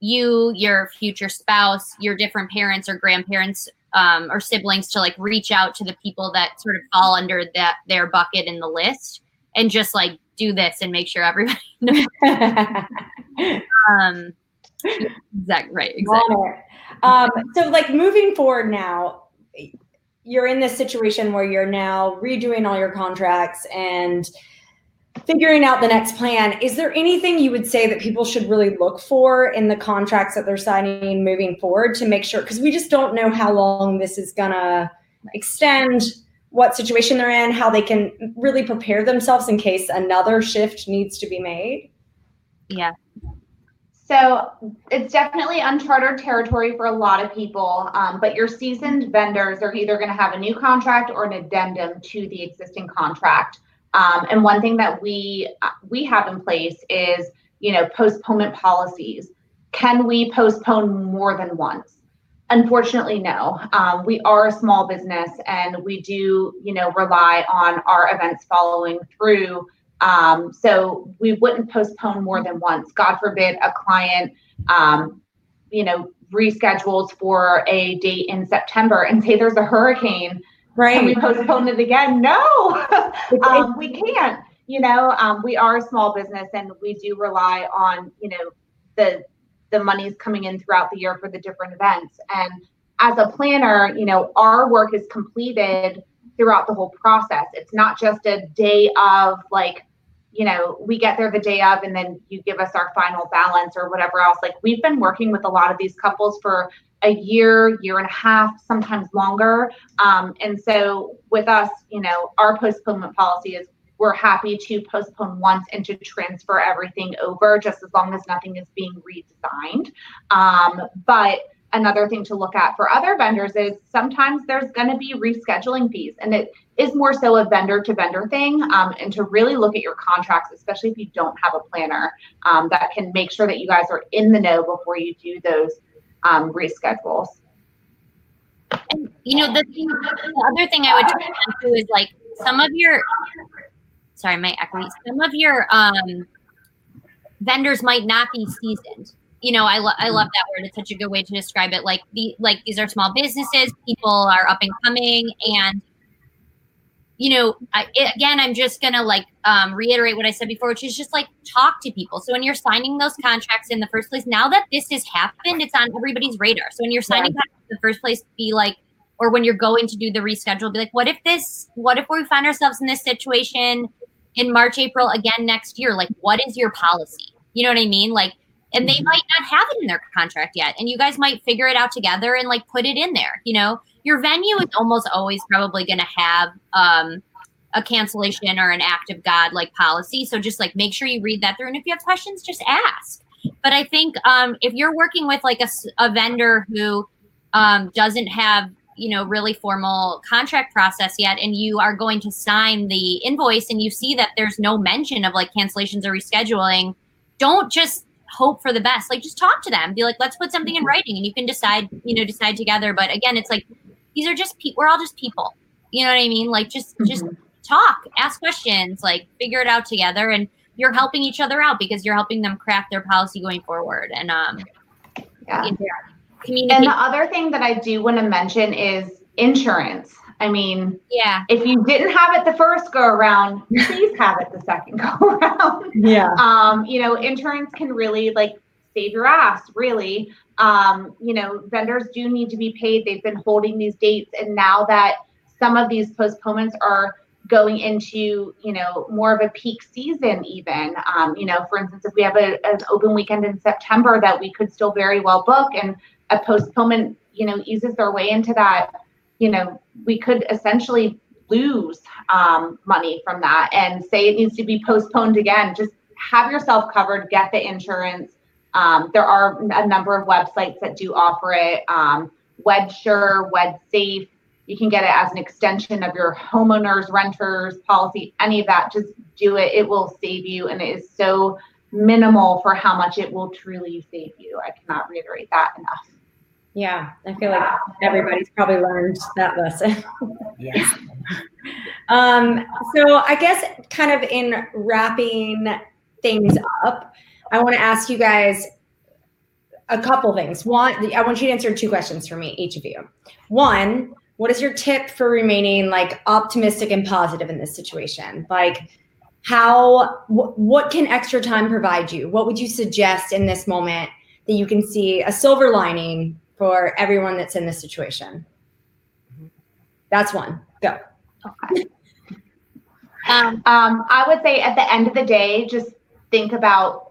you your future spouse your different parents or grandparents um, or siblings to like reach out to the people that sort of fall under that their bucket in the list and just like do this and make sure everybody knows. Um exactly right exactly. Um, so, like moving forward now, you're in this situation where you're now redoing all your contracts and figuring out the next plan. Is there anything you would say that people should really look for in the contracts that they're signing moving forward to make sure? Because we just don't know how long this is gonna extend, what situation they're in, how they can really prepare themselves in case another shift needs to be made. yeah So it's definitely uncharted territory for a lot of people, um, but your seasoned vendors are either going to have a new contract or an addendum to the existing contract. Um, and one thing that we uh, we have in place is, you know, postponement policies. Can we postpone more than once? Unfortunately, no. Um, we are a small business, and we do, you know, rely on our events following through um, so we wouldn't postpone more than once. God forbid a client, um, you know, reschedules for a date in September and say there's a hurricane. Right. Can we postpone it again? No, um, we can't. You know, um, we are a small business and we do rely on, you know, the the money's coming in throughout the year for the different events. And as a planner, you know, our work is completed throughout the whole process. It's not just a day of like, you know, we get there the day of and then you give us our final balance or whatever else. Like we've been working with a lot of these couples for a year, year and a half, sometimes longer. Um, and so with us, you know, our postponement policy is we're happy to postpone once and to transfer everything over just as long as nothing is being redesigned. Um, but another thing to look at for other vendors is sometimes there's going to be rescheduling fees and it is more so a vendor to vendor thing um, and to really look at your contracts especially if you don't have a planner um, that can make sure that you guys are in the know before you do those um, reschedules and, you know the, thing, the other thing i would to is like some of your sorry my equity some of your um vendors might not be seasoned you know, I, lo- I love that word. It's such a good way to describe it. Like the like these are small businesses. People are up and coming, and you know, I, again, I'm just gonna like um, reiterate what I said before, which is just like talk to people. So when you're signing those contracts in the first place, now that this has happened, it's on everybody's radar. So when you're signing yeah. in the first place, be like, or when you're going to do the reschedule, be like, what if this? What if we find ourselves in this situation in March, April again next year? Like, what is your policy? You know what I mean? Like and they mm-hmm. might not have it in their contract yet and you guys might figure it out together and like put it in there you know your venue is almost always probably going to have um, a cancellation or an act of god like policy so just like make sure you read that through and if you have questions just ask but i think um, if you're working with like a, a vendor who um, doesn't have you know really formal contract process yet and you are going to sign the invoice and you see that there's no mention of like cancellations or rescheduling don't just hope for the best. Like just talk to them. Be like, let's put something in mm-hmm. writing and you can decide, you know, decide together. But again, it's like these are just people we're all just people. You know what I mean? Like just just mm-hmm. talk, ask questions, like figure it out together and you're helping each other out because you're helping them craft their policy going forward. And um yeah. And the other thing that I do want to mention is insurance. I mean, yeah. If you didn't have it the first go around, please have it the second go around. Yeah. Um, you know, insurance can really like save your ass, really. Um, you know, vendors do need to be paid. They've been holding these dates, and now that some of these postponements are going into you know more of a peak season even um, you know for instance if we have a, an open weekend in september that we could still very well book and a postponement you know eases their way into that you know, we could essentially lose um, money from that and say it needs to be postponed again. Just have yourself covered, get the insurance. Um, there are a number of websites that do offer it. Um, WedSure, WedSafe. You can get it as an extension of your homeowners, renters policy, any of that. Just do it. It will save you. And it is so minimal for how much it will truly save you. I cannot reiterate that enough. Yeah, I feel like everybody's probably learned that lesson. yes. um, so I guess kind of in wrapping things up, I want to ask you guys a couple things. One, I want you to answer two questions for me, each of you. One, what is your tip for remaining like optimistic and positive in this situation? Like how wh- what can extra time provide you? What would you suggest in this moment that you can see a silver lining for everyone that's in this situation. That's one. Go. Okay. Um, um, I would say at the end of the day, just think about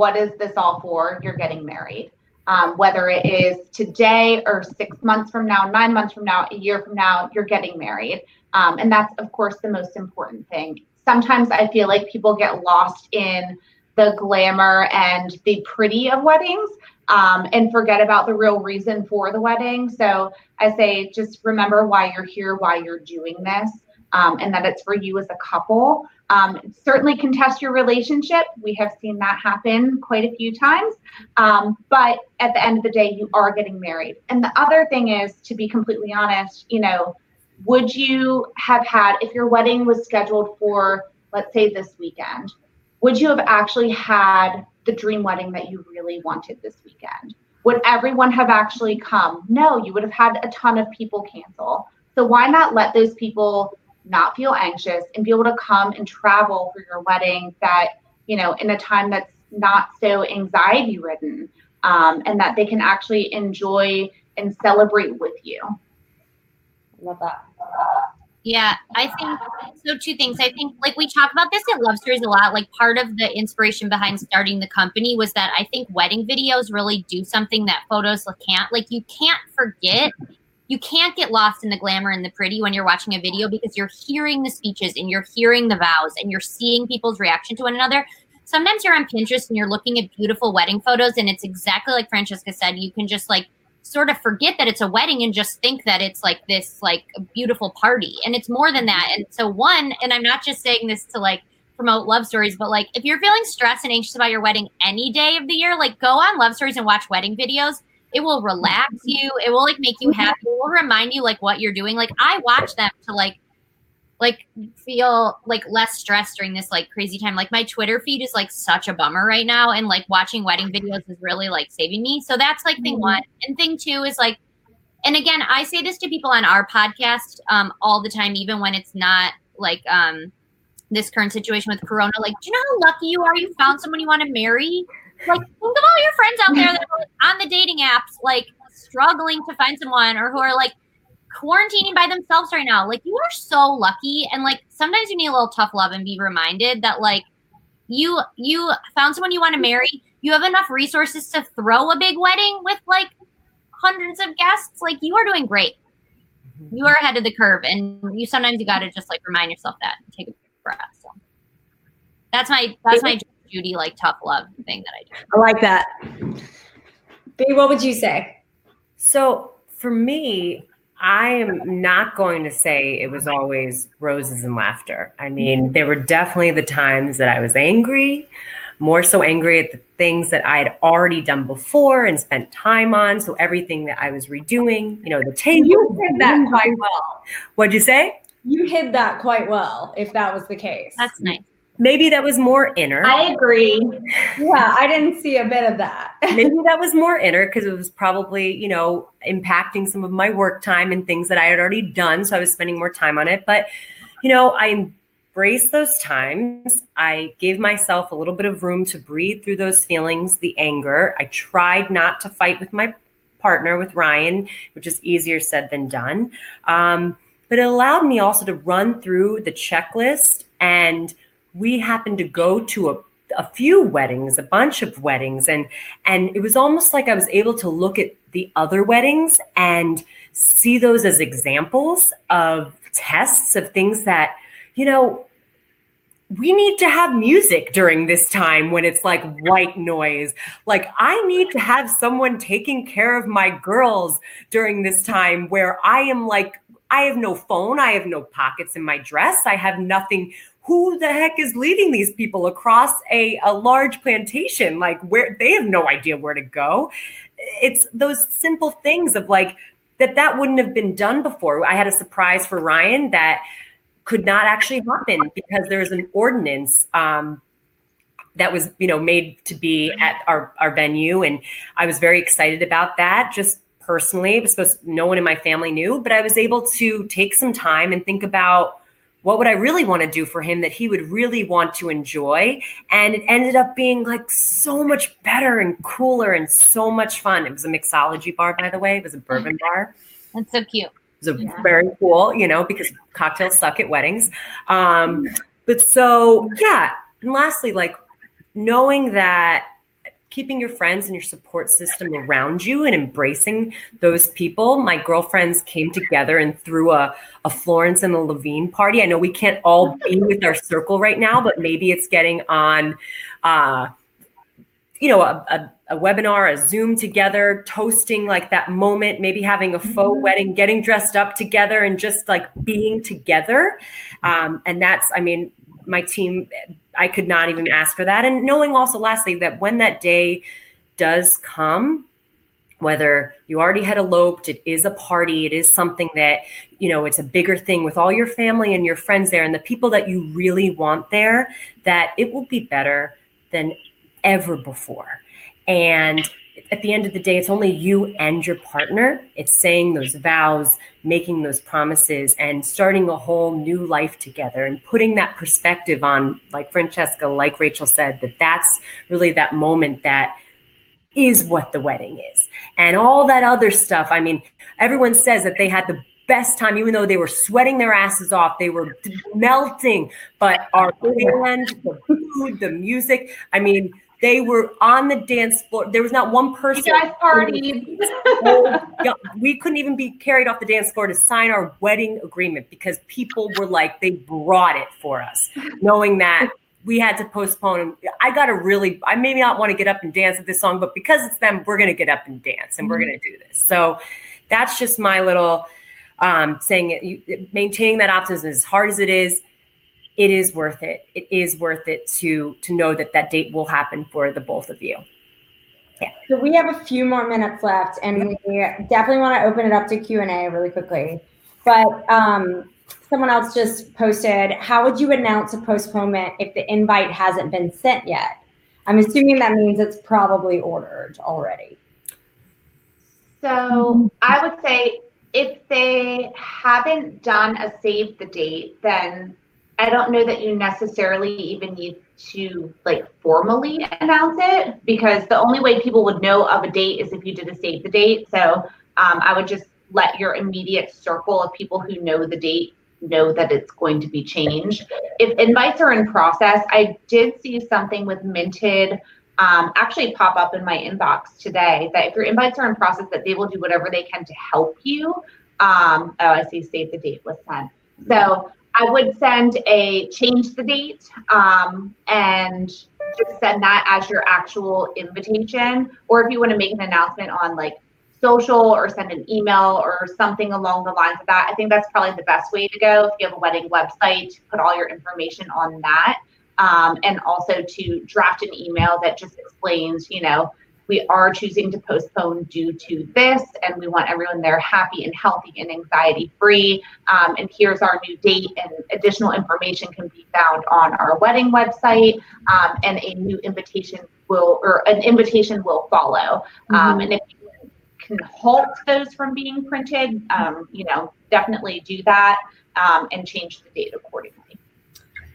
what is this all for? You're getting married. Um, whether it is today or six months from now, nine months from now, a year from now, you're getting married. Um, and that's, of course, the most important thing. Sometimes I feel like people get lost in the glamour and the pretty of weddings um, and forget about the real reason for the wedding. So I say just remember why you're here, why you're doing this, um, and that it's for you as a couple. Um, certainly can test your relationship. We have seen that happen quite a few times. Um, but at the end of the day, you are getting married. And the other thing is, to be completely honest, you know, would you have had, if your wedding was scheduled for, let's say, this weekend, would you have actually had the dream wedding that you really wanted this weekend? would everyone have actually come? No, you would have had a ton of people cancel. So why not let those people not feel anxious and be able to come and travel for your wedding that, you know, in a time that's not so anxiety ridden um, and that they can actually enjoy and celebrate with you. Love that. Yeah, I think so. Two things. I think, like, we talk about this at Love Stories a lot. Like, part of the inspiration behind starting the company was that I think wedding videos really do something that photos can't. Like, you can't forget, you can't get lost in the glamour and the pretty when you're watching a video because you're hearing the speeches and you're hearing the vows and you're seeing people's reaction to one another. Sometimes you're on Pinterest and you're looking at beautiful wedding photos, and it's exactly like Francesca said. You can just like sort of forget that it's a wedding and just think that it's like this like a beautiful party and it's more than that and so one and i'm not just saying this to like promote love stories but like if you're feeling stressed and anxious about your wedding any day of the year like go on love stories and watch wedding videos it will relax you it will like make you happy it will remind you like what you're doing like i watch them to like like feel like less stressed during this like crazy time. Like my Twitter feed is like such a bummer right now, and like watching wedding videos is really like saving me. So that's like thing mm-hmm. one. And thing two is like, and again, I say this to people on our podcast um, all the time, even when it's not like um, this current situation with Corona. Like, do you know how lucky you are? You found someone you want to marry. Like, think of all your friends out there that are on the dating apps, like struggling to find someone, or who are like quarantining by themselves right now. Like you are so lucky. And like sometimes you need a little tough love and be reminded that like you you found someone you want to marry. You have enough resources to throw a big wedding with like hundreds of guests. Like you are doing great. Mm-hmm. You are ahead of the curve. And you sometimes you gotta just like remind yourself that and take a breath. So that's my that's my Judy like tough love thing that I do. I like that. B, what would you say? So for me, I am not going to say it was always roses and laughter. I mean, there were definitely the times that I was angry, more so angry at the things that I had already done before and spent time on. So everything that I was redoing, you know, the table. You hid that quite well. What'd you say? You hid that quite well, if that was the case. That's nice maybe that was more inner. I agree. Yeah, I didn't see a bit of that. maybe that was more inner because it was probably, you know, impacting some of my work time and things that I had already done. So I was spending more time on it. But, you know, I embraced those times. I gave myself a little bit of room to breathe through those feelings, the anger. I tried not to fight with my partner, with Ryan, which is easier said than done. Um, but it allowed me also to run through the checklist and we happened to go to a a few weddings, a bunch of weddings, and and it was almost like I was able to look at the other weddings and see those as examples of tests of things that you know we need to have music during this time when it's like white noise. Like, I need to have someone taking care of my girls during this time where I am like, I have no phone, I have no pockets in my dress, I have nothing who the heck is leading these people across a, a large plantation? Like where they have no idea where to go. It's those simple things of like that that wouldn't have been done before. I had a surprise for Ryan that could not actually happen because there's an ordinance um, that was you know made to be at our, our venue and i was very excited about that just personally it was supposed no one in my family knew but i was able to take some time and think about what would I really want to do for him that he would really want to enjoy? And it ended up being like so much better and cooler and so much fun. It was a mixology bar, by the way. It was a bourbon bar. That's so cute. It was yeah. very cool, you know, because cocktails suck at weddings. Um, but so, yeah. And lastly, like knowing that keeping your friends and your support system around you and embracing those people. My girlfriends came together and threw a, a Florence and the Levine party. I know we can't all be with our circle right now, but maybe it's getting on, uh, you know, a, a, a, webinar, a Zoom together, toasting like that moment, maybe having a faux mm-hmm. wedding, getting dressed up together, and just like being together. Um, and that's, I mean, my team I could not even ask for that. And knowing also, lastly, that when that day does come, whether you already had eloped, it is a party, it is something that, you know, it's a bigger thing with all your family and your friends there and the people that you really want there, that it will be better than ever before. And at the end of the day, it's only you and your partner. It's saying those vows, making those promises, and starting a whole new life together and putting that perspective on, like Francesca, like Rachel said, that that's really that moment that is what the wedding is. And all that other stuff, I mean, everyone says that they had the best time, even though they were sweating their asses off, they were melting. But our band, the food, the music, I mean, they were on the dance floor. There was not one person. You guys partied. we couldn't even be carried off the dance floor to sign our wedding agreement because people were like, they brought it for us, knowing that we had to postpone. I got to really, I maybe not want to get up and dance at this song, but because it's them, we're going to get up and dance and mm-hmm. we're going to do this. So that's just my little um, saying it, maintaining that optimism as hard as it is it is worth it. It is worth it to to know that that date will happen for the both of you. Yeah. So we have a few more minutes left, and we definitely want to open it up to Q and A really quickly. But um, someone else just posted, "How would you announce a postponement if the invite hasn't been sent yet?" I'm assuming that means it's probably ordered already. So I would say if they haven't done a save the date, then I don't know that you necessarily even need to like formally announce it because the only way people would know of a date is if you did a save the date. So um, I would just let your immediate circle of people who know the date know that it's going to be changed. If invites are in process, I did see something with Minted um, actually pop up in my inbox today that if your invites are in process, that they will do whatever they can to help you. Um, oh, I see. Save the date was sent. So I would send a change the date um, and just send that as your actual invitation. Or if you want to make an announcement on like social or send an email or something along the lines of that, I think that's probably the best way to go. If you have a wedding website, put all your information on that. Um, and also to draft an email that just explains, you know, we are choosing to postpone due to this, and we want everyone there happy and healthy and anxiety free. Um, and here's our new date, and additional information can be found on our wedding website. Um, and a new invitation will, or an invitation will follow. Um, mm-hmm. and if you can halt those from being printed, um, you know, definitely do that um, and change the date accordingly.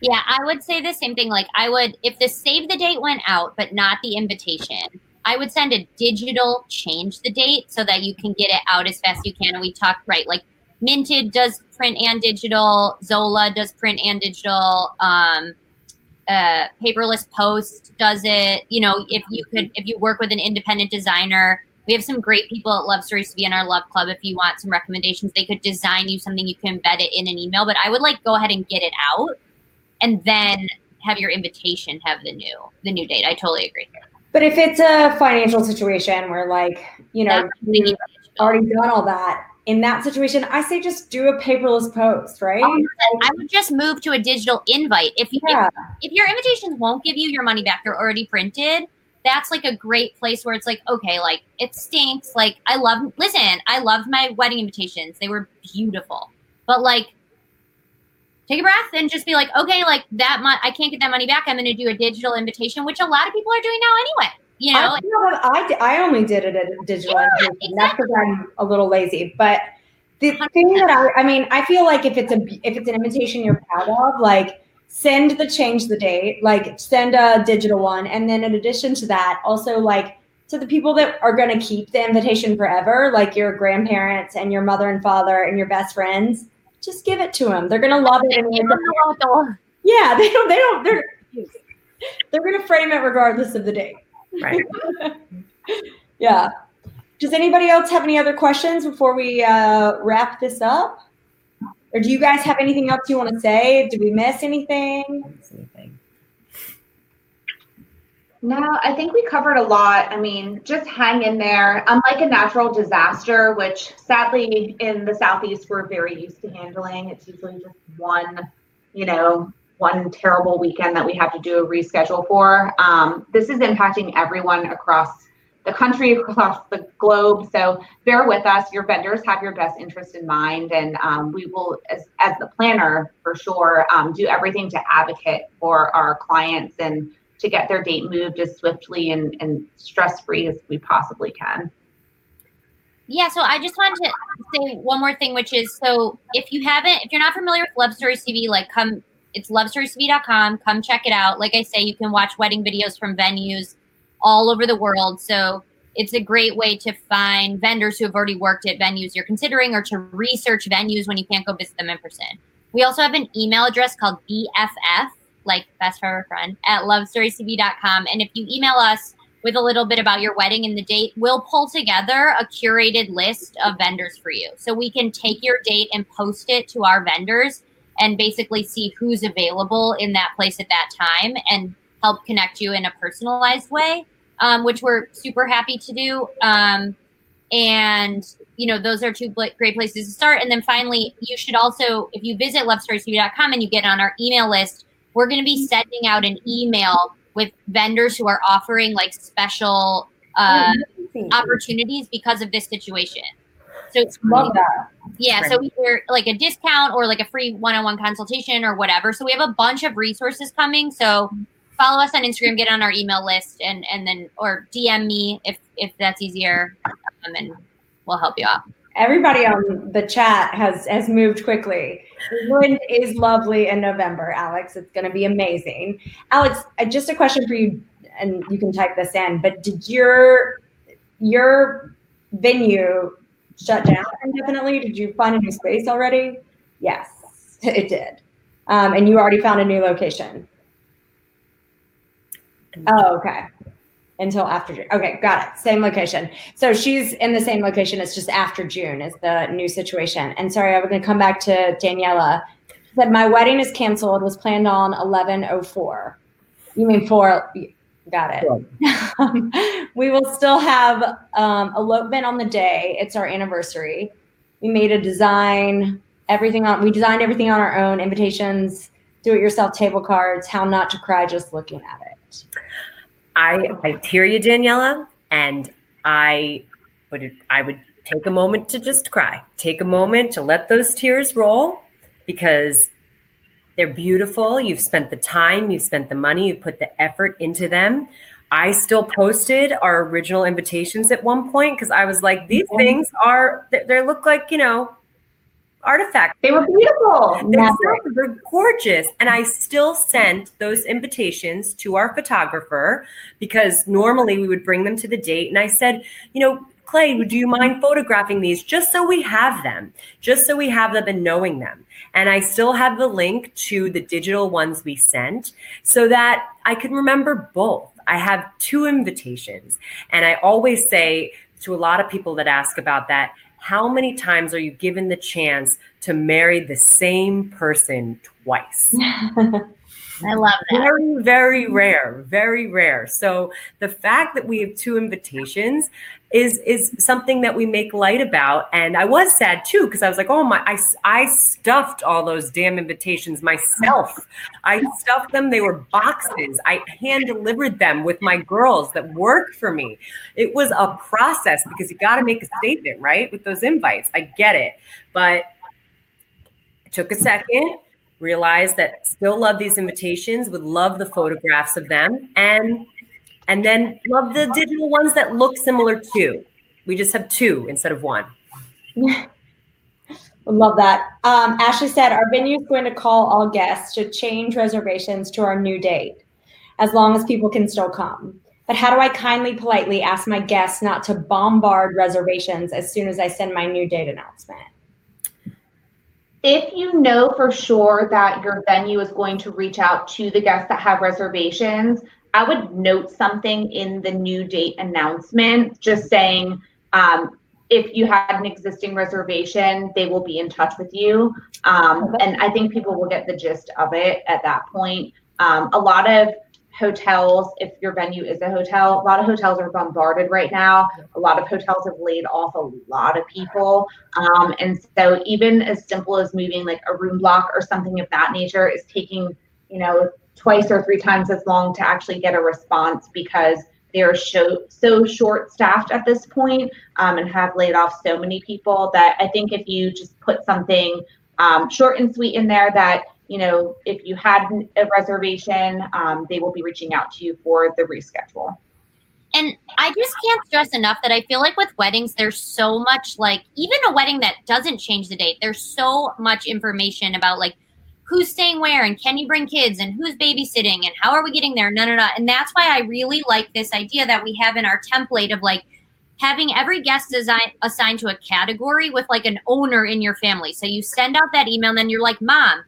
Yeah, I would say the same thing. Like, I would, if the save the date went out, but not the invitation, I would send a digital change the date so that you can get it out as fast as you can. And we talked right, like Minted does print and digital, Zola does print and digital, um, uh, paperless post does it. You know, if you could, if you work with an independent designer, we have some great people at Love Stories to be in our Love Club. If you want some recommendations, they could design you something you can embed it in an email. But I would like go ahead and get it out, and then have your invitation have the new the new date. I totally agree. But if it's a financial situation where, like, you know, you've already done all that, in that situation, I say just do a paperless post, right? Oh I would just move to a digital invite. If you yeah. if, if, your invitations won't give you your money back, they're already printed. That's like a great place where it's like, okay, like it stinks. Like I love listen, I loved my wedding invitations. They were beautiful. But like take a breath and just be like, okay, like that month, I can't get that money back. I'm going to do a digital invitation, which a lot of people are doing now anyway. You know, I, I, I only did it at a digital yeah, invitation. Exactly. That's because I'm a little lazy. But the 100%. thing that I, I mean, I feel like if it's a if it's an invitation you're proud of, like send the change the date, like send a digital one, and then in addition to that, also like to the people that are going to keep the invitation forever, like your grandparents and your mother and father and your best friends just give it to them. They're gonna love it. yeah, they don't. They don't. They're they're gonna frame it regardless of the date. Right. yeah. Does anybody else have any other questions before we uh, wrap this up? Or do you guys have anything else you want to say? Did we miss anything? No, I think we covered a lot. I mean, just hang in there. Unlike a natural disaster, which sadly in the Southeast we're very used to handling, it's usually just one, you know, one terrible weekend that we have to do a reschedule for. Um, this is impacting everyone across the country, across the globe. So bear with us. Your vendors have your best interest in mind, and um, we will, as, as the planner for sure, um, do everything to advocate for our clients and to get their date moved as swiftly and, and stress free as we possibly can. Yeah, so I just wanted to say one more thing, which is so if you haven't, if you're not familiar with Love Stories TV, like come, it's lovestoriestv.com. Come check it out. Like I say, you can watch wedding videos from venues all over the world. So it's a great way to find vendors who have already worked at venues you're considering or to research venues when you can't go visit them in person. We also have an email address called BFF, like best forever friend, at lovestoriestv.com. And if you email us, with a little bit about your wedding and the date, we'll pull together a curated list of vendors for you. So we can take your date and post it to our vendors and basically see who's available in that place at that time and help connect you in a personalized way, um, which we're super happy to do. Um, and you know those are two great places to start and then finally you should also if you visit lovestoriestv.com and you get on our email list we're going to be sending out an email with vendors who are offering like special uh, opportunities because of this situation. So it's love that. Yeah, so either like a discount or like a free one-on-one consultation or whatever. So we have a bunch of resources coming. So follow us on Instagram, get on our email list, and and then or DM me if if that's easier, um, and we'll help you out everybody on the chat has has moved quickly. The wind is lovely in November, Alex. It's going to be amazing. Alex, just a question for you, and you can type this in. But did your your venue shut down indefinitely? Did you find a new space already? Yes, it did. Um, and you already found a new location. Oh, okay until after June. Okay, got it. Same location. So she's in the same location. It's just after June is the new situation. And sorry, I was going to come back to Daniela. That my wedding is canceled. Was planned on eleven oh four. You mean four? Got it. we will still have um, elopement on the day. It's our anniversary. We made a design. Everything on. We designed everything on our own. Invitations. Do it yourself table cards. How not to cry just looking at it. I I hear you, Daniela, and I would I would take a moment to just cry. Take a moment to let those tears roll because they're beautiful. You've spent the time, you've spent the money, you put the effort into them. I still posted our original invitations at one point because I was like, these things are they look like you know artifacts. They were beautiful. They're, they're gorgeous. And I still sent those invitations to our photographer because normally we would bring them to the date. And I said, you know, Clay, do you mind photographing these just so we have them, just so we have them and knowing them? And I still have the link to the digital ones we sent so that I can remember both. I have two invitations. And I always say to a lot of people that ask about that, how many times are you given the chance to marry the same person twice? I love that. Very, very rare, very rare. So the fact that we have two invitations is is something that we make light about. And I was sad too because I was like, oh my, I I stuffed all those damn invitations myself. I stuffed them. They were boxes. I hand delivered them with my girls that work for me. It was a process because you got to make a statement, right? With those invites, I get it, but it took a second realized that still love these invitations, would love the photographs of them, and and then love the digital ones that look similar too. We just have two instead of one. Love that. Um, Ashley said our venue is going to call all guests to change reservations to our new date, as long as people can still come. But how do I kindly, politely ask my guests not to bombard reservations as soon as I send my new date announcement? If you know for sure that your venue is going to reach out to the guests that have reservations, I would note something in the new date announcement, just saying um, if you had an existing reservation, they will be in touch with you. Um, and I think people will get the gist of it at that point. Um, a lot of hotels, if your venue is a hotel, a lot of hotels are bombarded right now. A lot of hotels have laid off a lot of people. Um, and so even as simple as moving like a room block or something of that nature is taking, you know, twice or three times as long to actually get a response because they are so, so short staffed at this point, um, and have laid off so many people that I think if you just put something um, short and sweet in there that you know, if you had a reservation, um, they will be reaching out to you for the reschedule. And I just can't stress enough that I feel like with weddings, there's so much like, even a wedding that doesn't change the date, there's so much information about like who's staying where and can you bring kids and who's babysitting and how are we getting there? No, no, no. And that's why I really like this idea that we have in our template of like, having every guest design assigned to a category with like an owner in your family. So you send out that email and then you're like, "Mom,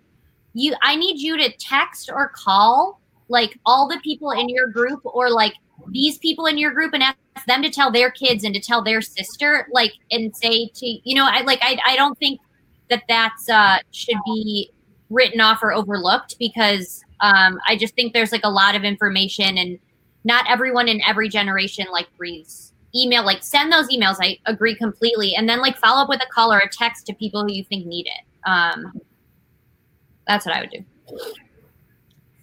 you I need you to text or call like all the people in your group or like these people in your group and ask them to tell their kids and to tell their sister like and say to you know i like i, I don't think that that's uh should be written off or overlooked because um i just think there's like a lot of information and not everyone in every generation like breathes email like send those emails i agree completely. And then like follow up with a call or a text to people who you think need it. Um that's what i would do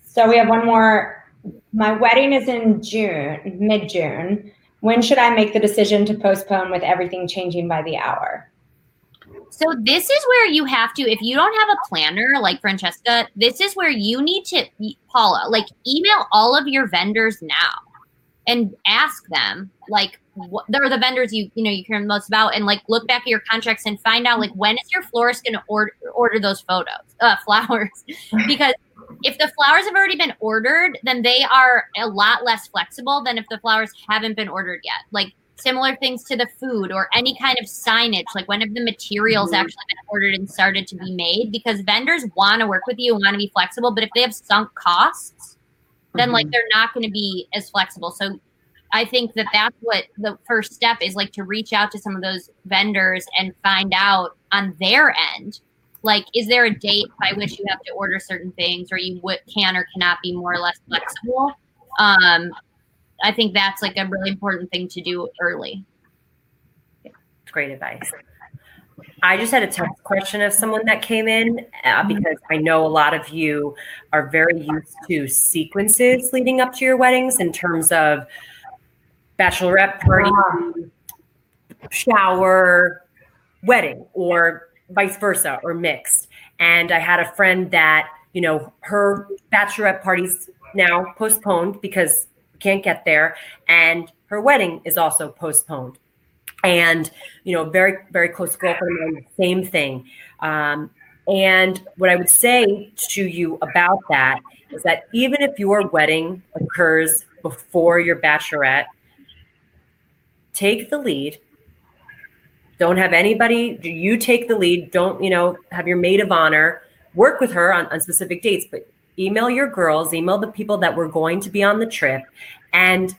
so we have one more my wedding is in June, mid June. When should I make the decision to postpone with everything changing by the hour? So this is where you have to, if you don't have a planner like Francesca, this is where you need to, Paula, like email all of your vendors now and ask them like what they're the vendors you you know you care most about and like look back at your contracts and find out like when is your florist going to order order those photos uh flowers because if the flowers have already been ordered, then they are a lot less flexible than if the flowers haven't been ordered yet. Like similar things to the food or any kind of signage, like when have the materials mm-hmm. actually been ordered and started to be made? Because vendors want to work with you and want to be flexible, but if they have sunk costs, then mm-hmm. like they're not going to be as flexible. So I think that that's what the first step is like to reach out to some of those vendors and find out on their end like is there a date by which you have to order certain things or you would, can or cannot be more or less flexible um, i think that's like a really important thing to do early great advice I just had a text question of someone that came in uh, because I know a lot of you are very used to sequences leading up to your weddings in terms of bachelorette party, shower, wedding, or vice versa or mixed. And I had a friend that, you know, her bachelorette party's now postponed because we can't get there. And her wedding is also postponed. And, you know, very, very close girlfriend, same thing. Um, and what I would say to you about that is that even if your wedding occurs before your bachelorette, take the lead don't have anybody, you take the lead. Don't, you know, have your maid of honor work with her on, on specific dates, but email your girls, email the people that were going to be on the trip and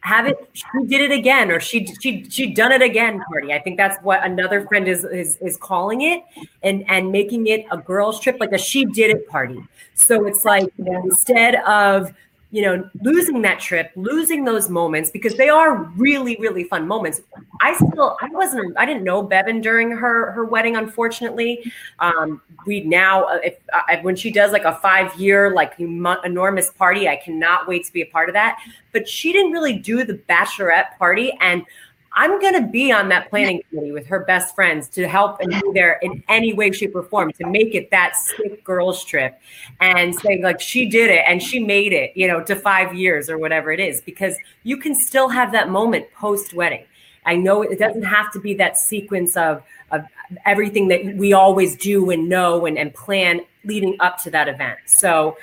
have it she did it again or she she she done it again party i think that's what another friend is is is calling it and and making it a girls trip like a she did it party. So it's like instead of you know, losing that trip, losing those moments because they are really, really fun moments. I still, I wasn't, I didn't know Bevan during her her wedding. Unfortunately, um, we now, uh, if uh, when she does like a five year like enormous party, I cannot wait to be a part of that. But she didn't really do the bachelorette party, and I'm going to be on that planning committee with her best friends to help and be there in any way, shape, or form to make it that sick girls trip and saying, like, she did it and she made it, you know, to five years or whatever it is, because you can still have that moment post wedding. I know it doesn't have to be that sequence of, of everything that we always do and know and, and plan leading up to that event. So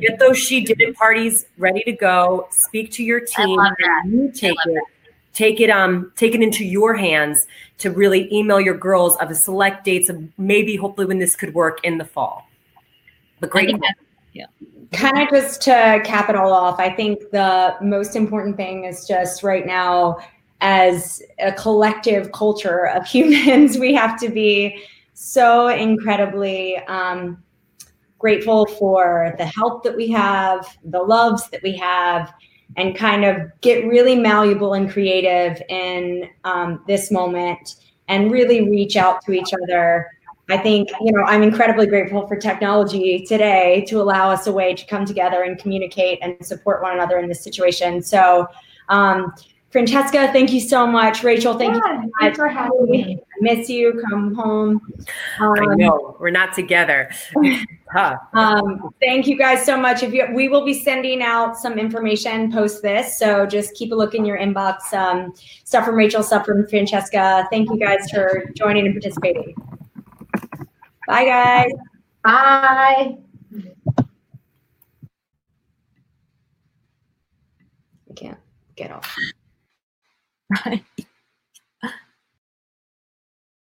get those she did it parties ready to go, speak to your team, and you take it take it um take it into your hands to really email your girls of a select dates of maybe hopefully when this could work in the fall. But great yeah. Kind of just to cap it all off i think the most important thing is just right now as a collective culture of humans we have to be so incredibly um, grateful for the help that we have the loves that we have and kind of get really malleable and creative in um, this moment and really reach out to each other. I think, you know, I'm incredibly grateful for technology today to allow us a way to come together and communicate and support one another in this situation. So, um, Francesca, thank you so much. Rachel, thank yeah, you so much for having me. I miss you. Come home. Um, I know we're not together. Huh. Um, thank you guys so much. If you, we will be sending out some information post this, so just keep a look in your inbox. Um, stuff from Rachel, stuff from Francesca. Thank you guys for joining and participating. Bye, guys. Bye. I can't get off. Bye.